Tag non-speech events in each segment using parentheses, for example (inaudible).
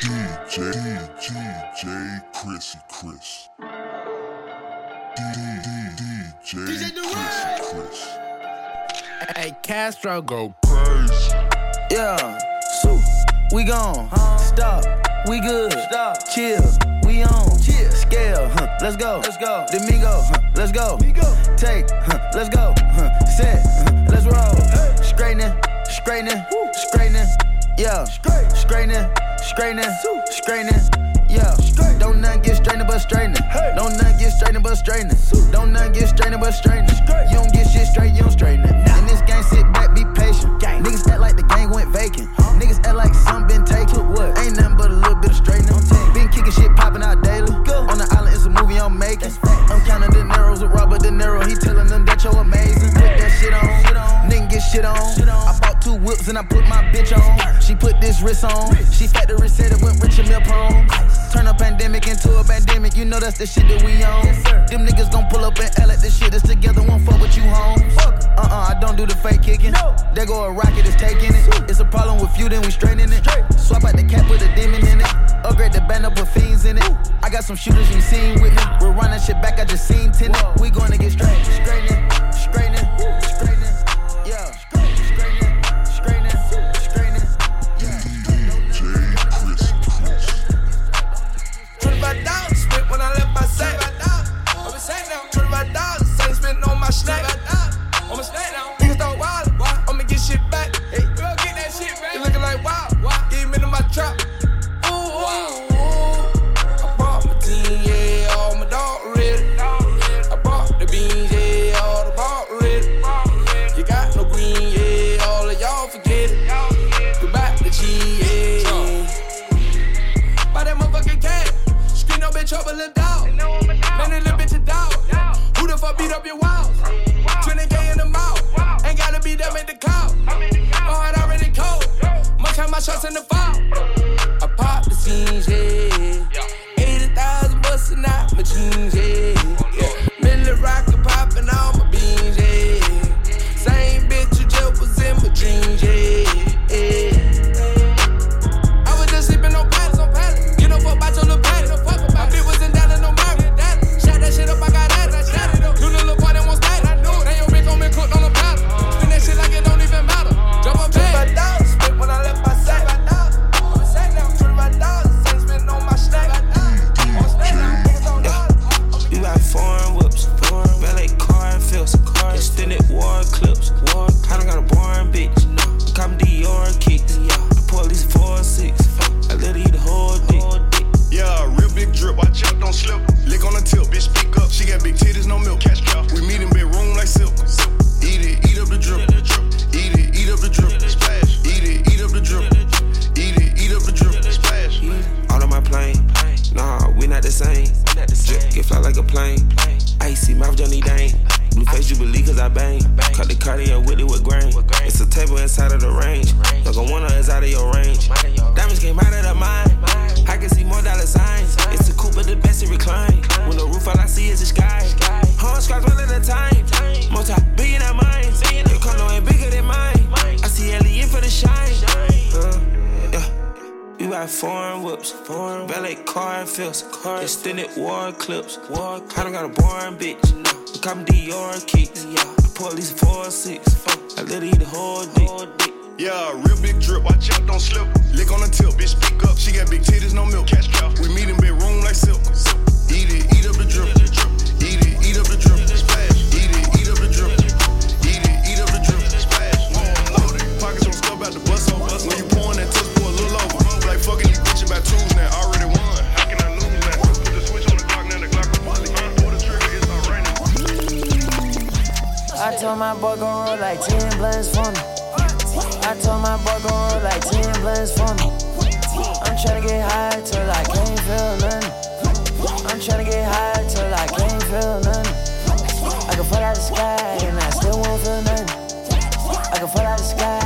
DJ, DJ Chrissy Chris. DJ, DJ Chrissy Chris. Hey, Castro, go Crazy. Yeah, so we gone. Huh? Stop, we good. Stop, chill, we on. Chill, scale, huh? Let's go. Let's go. Domingo, huh? Let's go. Take, huh? Let's go. Huh? Set, huh? let's roll. Straightening, straightening, straightening. Yeah, straightening, straightening, straightening. Yeah, don't nothing get straightening but straightening. Don't nothing get straightening but straightening. Don't nothing get straightening but straightening. She put this wrist on. She factory said it went rich and milk homes. Turn a pandemic into a pandemic. You know that's the shit that we on. Them niggas gon' pull up and L at this shit is together. Won't fuck with you homes. Uh uh, I don't do the fake kicking. There go a rocket, is taking it. It's a problem with you, then we straightening it. Swap out the cap with a demon in it. Upgrade the band up with fiends in it. I got some shooters you seen with me. We're running shit back, I just seen ten tenant. We gonna get straight, straightening, straightening. Bitch, a dog. Man, a little bitch a dog. Who the fuck beat up your walls? 20k in the mouth. Ain't gotta be them at the call. My heart already cold. Much time my shots in the big. Watch out, don't slip. Lick on the tip, bitch, speak up. She got big titties, no milk. Cash cow. We meet in bedroom like silk. Eat it, eat up the drip. Eat it, eat up the drip. Splash. Eat it, eat up the drip. Eat it, eat up the drip. Splash. All on my plane. Nah, we not the same. Drip get fly like a plane. Icy mouth Johnny Dang. Blue face Jubilee cause I bang. Cut the cardio with it with grain. It's a table inside of the range. Like a one is out of your range. Diamonds came out of the mine. I can see more dollar signs. It's a coupe, but the best to recline. When the roof all I see is the sky. Horn scratch one at a time. Multi billion at mine. Foreign whoops, foreign valet car and fills, extended war clips. War, I don't got a boring bitch. No come Dior kicks. I pour at least four or six. I literally eat the whole dick. Yeah, real big drip. Watch out, don't slip. Lick on the tip, bitch, pick up. She got big titties, no milk. Cash cow. We meet in bedroom like silk. Eat it, eat up the drip. Eat it, eat up the drip. Fucking twos now. Already won. How can I lose? Put the switch on the clock, now the clock. Pull the trigger, it's raining. I told my boy gon' roll like 10 blunts for me. I told my boy gon' roll like 10 blunts for me. I'm tryna get high till I can't feel nothing. I'm tryna get high till I can't feel nothing. I can fall out the sky and I still won't feel nothing. I can fall out the sky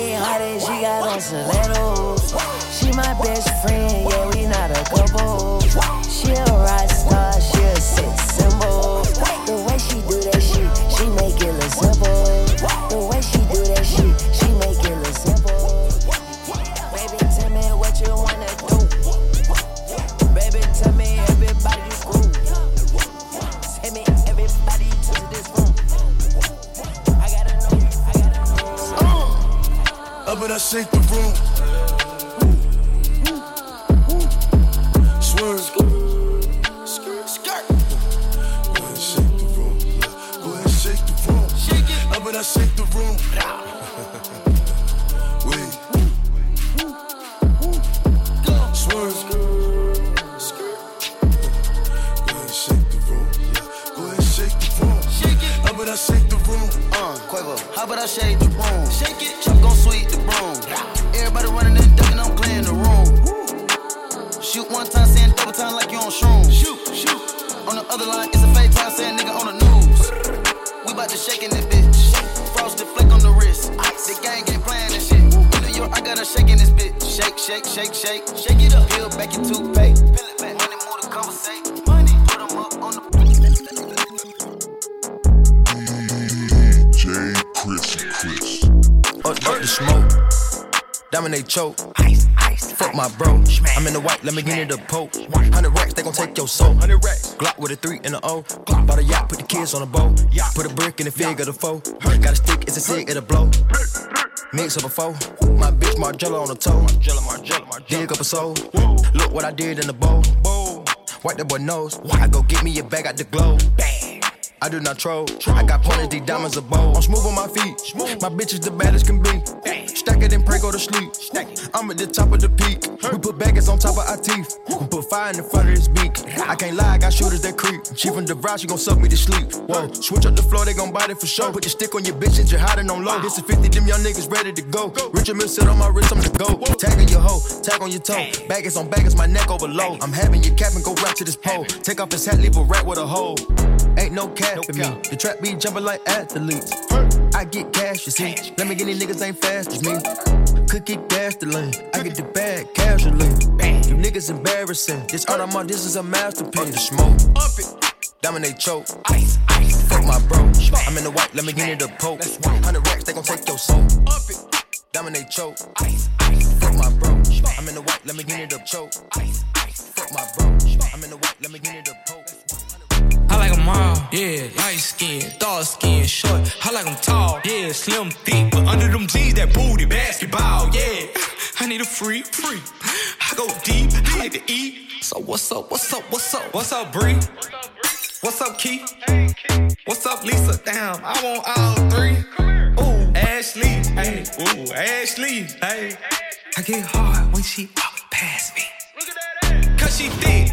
A she got on stilettos. She my best friend, yeah, we not a couple. She a rock star, she shake the room. Swerve. Skirt. Go ahead shake the room. Go ahead shake the room. Up and I shake the room. Wait. Swerve. Go ahead shake the room. Go ahead shake the room. Up and I shake the room. Uh, Quavo, how about I shake the room? Got her shaking this bitch. Shake, shake, shake, shake. Shake it up. Peel back your toothpaste. Peel it back. Money, move the conversation. Money, put 'em up on the. DJ Chrissy Chris. Up, up the smoke. Dominate choke. Ice, ice. Fuck my bro. I'm in the white, let me get into the poke. 100 racks, they gon' take your soul. 100 racks. Glock with a 3 and a O. Glock bought a yacht, put the kids on a boat. Put a brick in the fig of the foe. Got a stick, it's a cig, it'll blow. Mix up a foe. My bitch Margiela on the toe. Dig up a soul. Look what I did in the bowl. Wipe that boy nose. I go get me a bag out the glow. I do not troll. I got pointers, these diamonds are bold. I'm smooth on my feet. Smooth. My bitch is the baddest can be. Stack it and pray, go to sleep. I'm at the top of the peak. We put baggers on top of our teeth. We put fire in the front of this beak. I can't lie, I got shooters that creep. She from the she gon' suck me to sleep. Whoa, switch up the floor, they gon' bite it for sure. Put the stick on your bitch and you're hiding on low. This is 50, them young niggas ready to go. Richard Mille sit on my wrist, I'm the go. Tag on your hoe, tag on your toe. Baggers on baggers, my neck over low. I'm having your cap and go right to this pole. Take off his hat, leave a rat with a hole. Ain't no cap for me. The trap be jumping like athletes. I get cash, you see. Let me get these niggas ain't fast as me. Cookie gas the lane. I get the bag casually. You niggas embarrassing. This art I'm on, this is a masterpiece. Up the smoke. Up it. Dominate choke. Ice, ice. Fuck my bro. I'm in the white, let me get into the poke. 100 racks, they gon' take your soul. Up it. Dominate choke. Ice, ice. Fuck my bro. I'm in the white, let me get into the choke. Ice, ice. Fuck my bro. I'm in the white, let me get into the poke. Them all, yeah. Light skin, dark skin, short. I like them tall, yeah. Slim, thick, but under them jeans, that booty, basketball, yeah. I need a free, free. I go deep, I like to eat. So what's up, what's up, what's up? What's up, Bree? What's up, Keith? What's up, Lisa? Damn, I want all three. Ooh, Ashley, hey, ooh, Ashley, hey. I get hard when she walk past me. Cause she thick,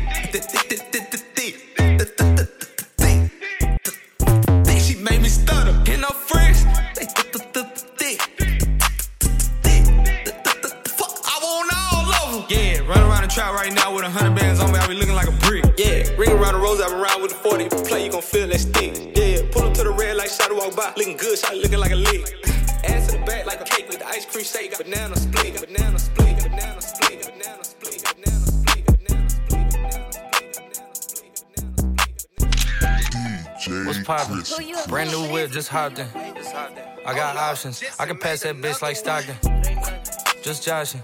trap right now with a hundred bands on me. I be looking like a brick. Yeah, ring around the rose, I been around with the 40. Play, you gon' feel that stick. Yeah, pull up to the red like shot walk by. Looking good, shot looking like a lick. Ass to the back like a cake with the ice cream shake. Banana split, banana split, banana split, banana split, banana split, banana split, banana split, banana poppin'? Brand new whip, just hopped in. I got options. I can pass that bitch like Stockton. Just joshing.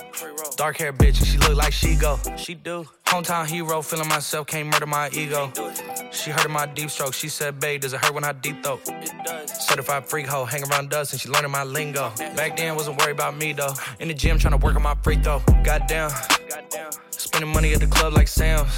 Dark hair bitch, and she look like she go. She do. Hometown hero, feeling myself, can't murder my ego. She heard of my deep stroke. She said, babe, does it hurt when I deep throat? Certified freak hoe, hang around dust, and she learning my lingo. Back then, wasn't worried about me though. In the gym, trying to work on my free throw. Goddamn. Spending money at the club like Sam's.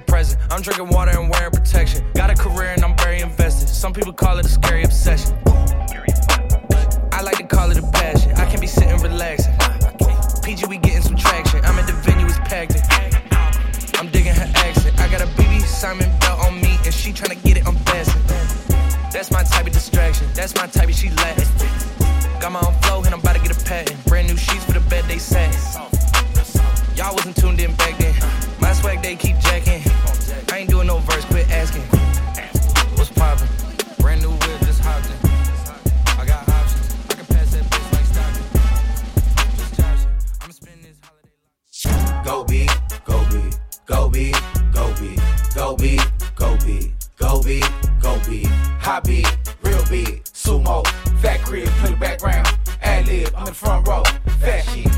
present. I'm drinking water and wearing protection. Got a career and I'm very invested. Some people call it a scary obsession. I like to call it a passion. I can be sitting relaxing. PG, we getting some traction. I'm at the venue, it's packed in. I'm digging her accent. I got a BB Simon belt on me, and she tryna get it unfastened. That's my type of distraction. That's my type of she Latin. Got my own flow, and I'm about to get a patent. Brand new sheets for the bed they sat. Y'all wasn't tuned in back then. My swag they keep jacking. I ain't doing no verse, quit asking. What's poppin'? Brand new whip, just hopped in. I got options. I can pass that bitch like Stockton. Just joshing. I'ma spend this holiday. Go big, go big, go big, go big, go big, go big, go big, go big, hot big, real big, sumo, fat crib, play the background, ad lib, I'm in the front row, fat shit,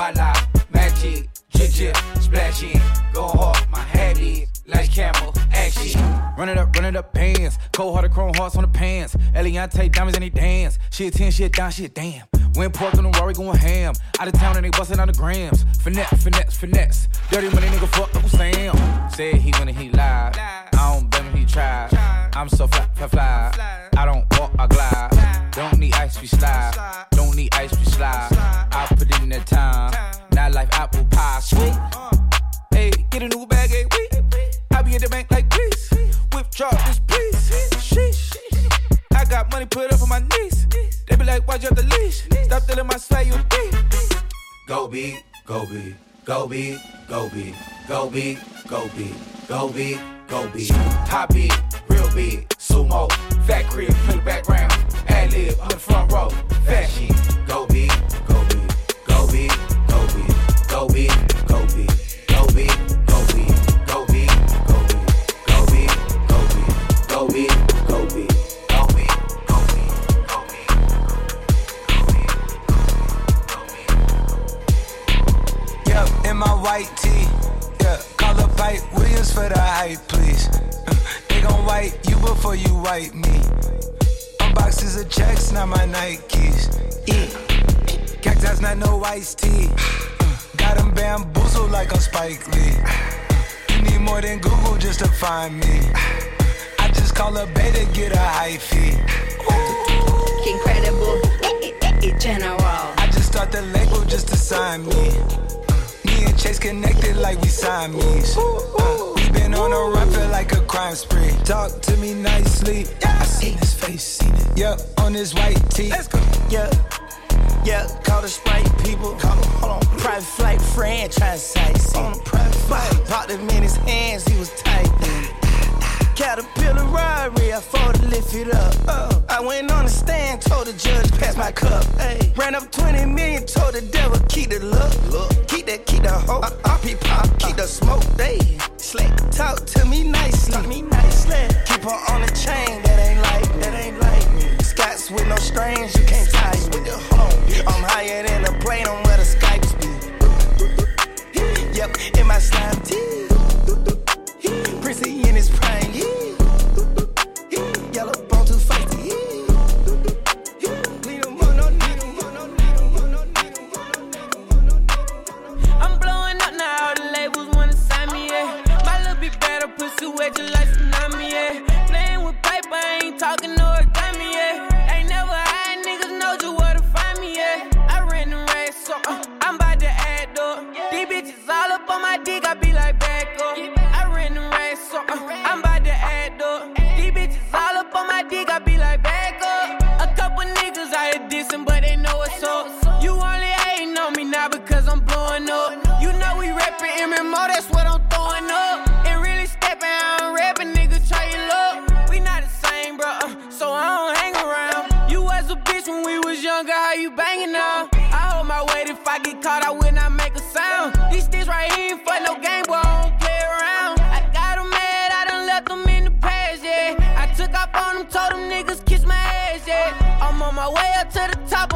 voila, magic, jig splashing, go hard, my habit, like camel, action. Run it up, run it up, pants. Cold hearted chrome hearts on the pants. Eliantte diamonds and they dance. Shit 10, shit down, shit damn. Went pork on the Rory going ham. Out of town and they bustin' on the grams. Finesse, finesse, finesse. Dirty money nigga fuck Uncle Sam. Said he when he lied. I don't blame him, he tried. I'm so fly, fly, fly. I don't walk, I glide. Don't need ice, we slide. Don't need ice, we slide. I put in that time. Not like apple pie, sweet. Hey, get a new bag, hey, we. I be at the bank like please. Withdraw this got money put up on my knees. They be like, why'd you have the leash? Stop telling my swag, you deep. Go big, go big, go big, go big, go big, go big, go big, go big. Hot big, real big, sumo, fat crib, play the background, ad lib, I'm the front row, fat shit. Go big, go big, go big, go big, go big, go big, go big, white tee. Yeah, call up Pipe Williams for the hype, please. (laughs) They gon' wipe you before you wipe me. Unboxes of checks, not my Nikes. Yeah. Cactus, not no iced tea. (laughs) Got them bamboozled like I'm Spike Lee. You need more than Google just to find me. I just call a beta, get a high fee. Incredible, general. I just start the label just to sign me. Me and Chase connected like we Siamese. Uh, we been on a run, feel like a crime spree. Talk to me nicely. I seen his face, seen it. Yup, on his white tee. Let's go. Yeah, yeah, call the Sprite people. Call him, hold on. Private flight franchise. On a private flight. Popped him in his hands, he was typing. Caterpillar robbery, I fought to lift it up. Oh, I went on the stand, told the judge, pass my cup. Hey, ran up 20 million, told the devil, keep the look. look. Keep that, keep the hope. Uh, uh, pop, pop, keep the smoke. They slick, talk to me nicely. Talk me nicely. Keep her on the chain, that ain't like, that ain't like me. Scots with no strings, you can't tie me. I'm higher than a plane on more, that's what I'm throwing up. And really stepping out rapping, nigga, try your luck. We not the same, bro, uh, so I don't hang around. You was a bitch when we was younger, how you banging now? I hold my weight, if I get caught, I will not make a sound. These things right here ain't for no game, boy, I don't play around. I got them mad, I done left them in the past, yeah. I took off on them, told them niggas kiss my ass, yeah. I'm on my way up to the top.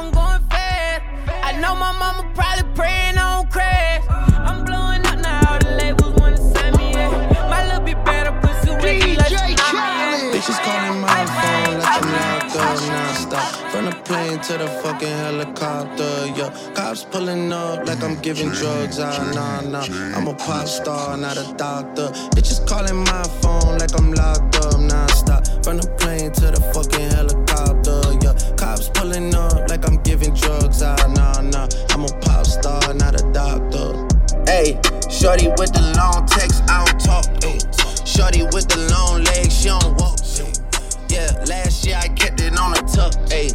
To the fucking helicopter, yeah. Cops pulling up like I'm giving drugs, ah, nah, nah. I'm a pop star, not a doctor. Bitches calling my phone like I'm locked up non-stop. From the plane to the fucking helicopter, yeah. Cops pulling up like I'm giving drugs, ah, nah, nah. I'm a pop star, not a doctor. Hey, shorty with the long text, I don't talk. Ay. Shorty with the long legs, she don't walk. Yeah, last year I kept it on the tuck. Ayy,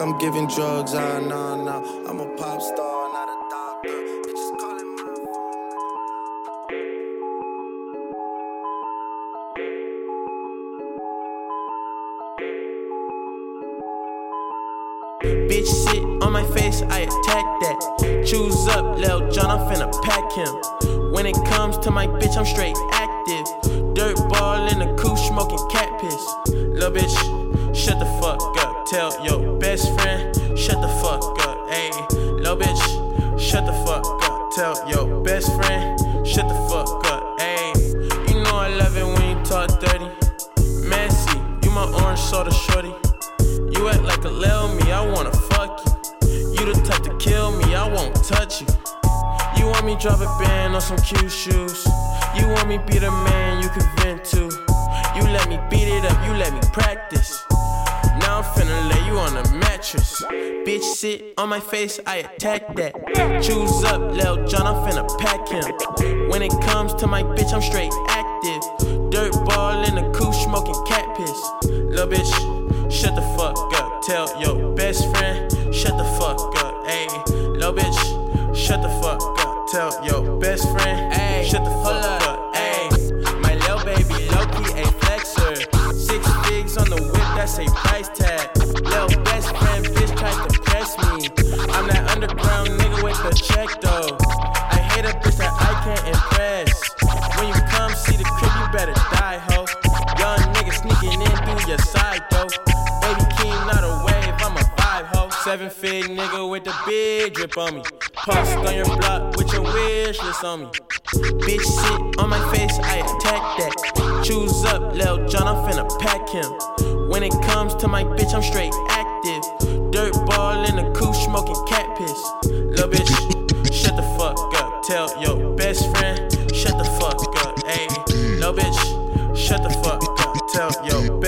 I'm giving drugs, ah, nah, nah. I'm a pop star, not a doctor. Bitch sit on my face, I attack that. Choose up, Lil John, I'm finna pack him. When it comes to my bitch, I'm straight active. Dirt ball in the coupe, smoking cat piss. Lil bitch, shut the fuck up. Tell your best friend, shut the fuck up. Ayy, lil bitch, shut the fuck up. Tell your best friend, shut the fuck up. Ayy, you know I love it when you talk dirty. Messy, you my orange soda shorty. You act like a lil me, I wanna fuck you. You the type to kill me, I won't touch you. You want me drop a band on some cute shoes. You want me be the man you can vent to. You let me beat it up, you let me practice. I'm finna lay you on a mattress. Bitch sit on my face, I attack that. Choose up, Lil John, I'm finna pack him. When it comes to my bitch, I'm straight active. Dirt ball in the coupe, smoking cat piss. Lil bitch, shut the fuck up. Tell your best friend, shut the fuck up. Ayy, lil bitch, shut the fuck up. Tell your best friend, price tag. Lil best friend, bitch tried to press me. I'm that underground nigga with the check though. I hate a bitch that I can't impress. When you come see the crib, you better die, ho. Young nigga sneaking in through your side, though. Baby King, not a wave, I'm a vibe, ho. Seven fig nigga with the big drip on me. Post on your block with your wish list on me. Bitch sit on my face, I attack that. Choose up, Lil John, I'm finna pack him. When it comes to my bitch, I'm straight active. Dirt ball in the coupe, smoking cat piss. Lil bitch, shut the fuck up. Tell your best friend, shut the fuck up. Ayy, lil bitch, shut the fuck up. Tell your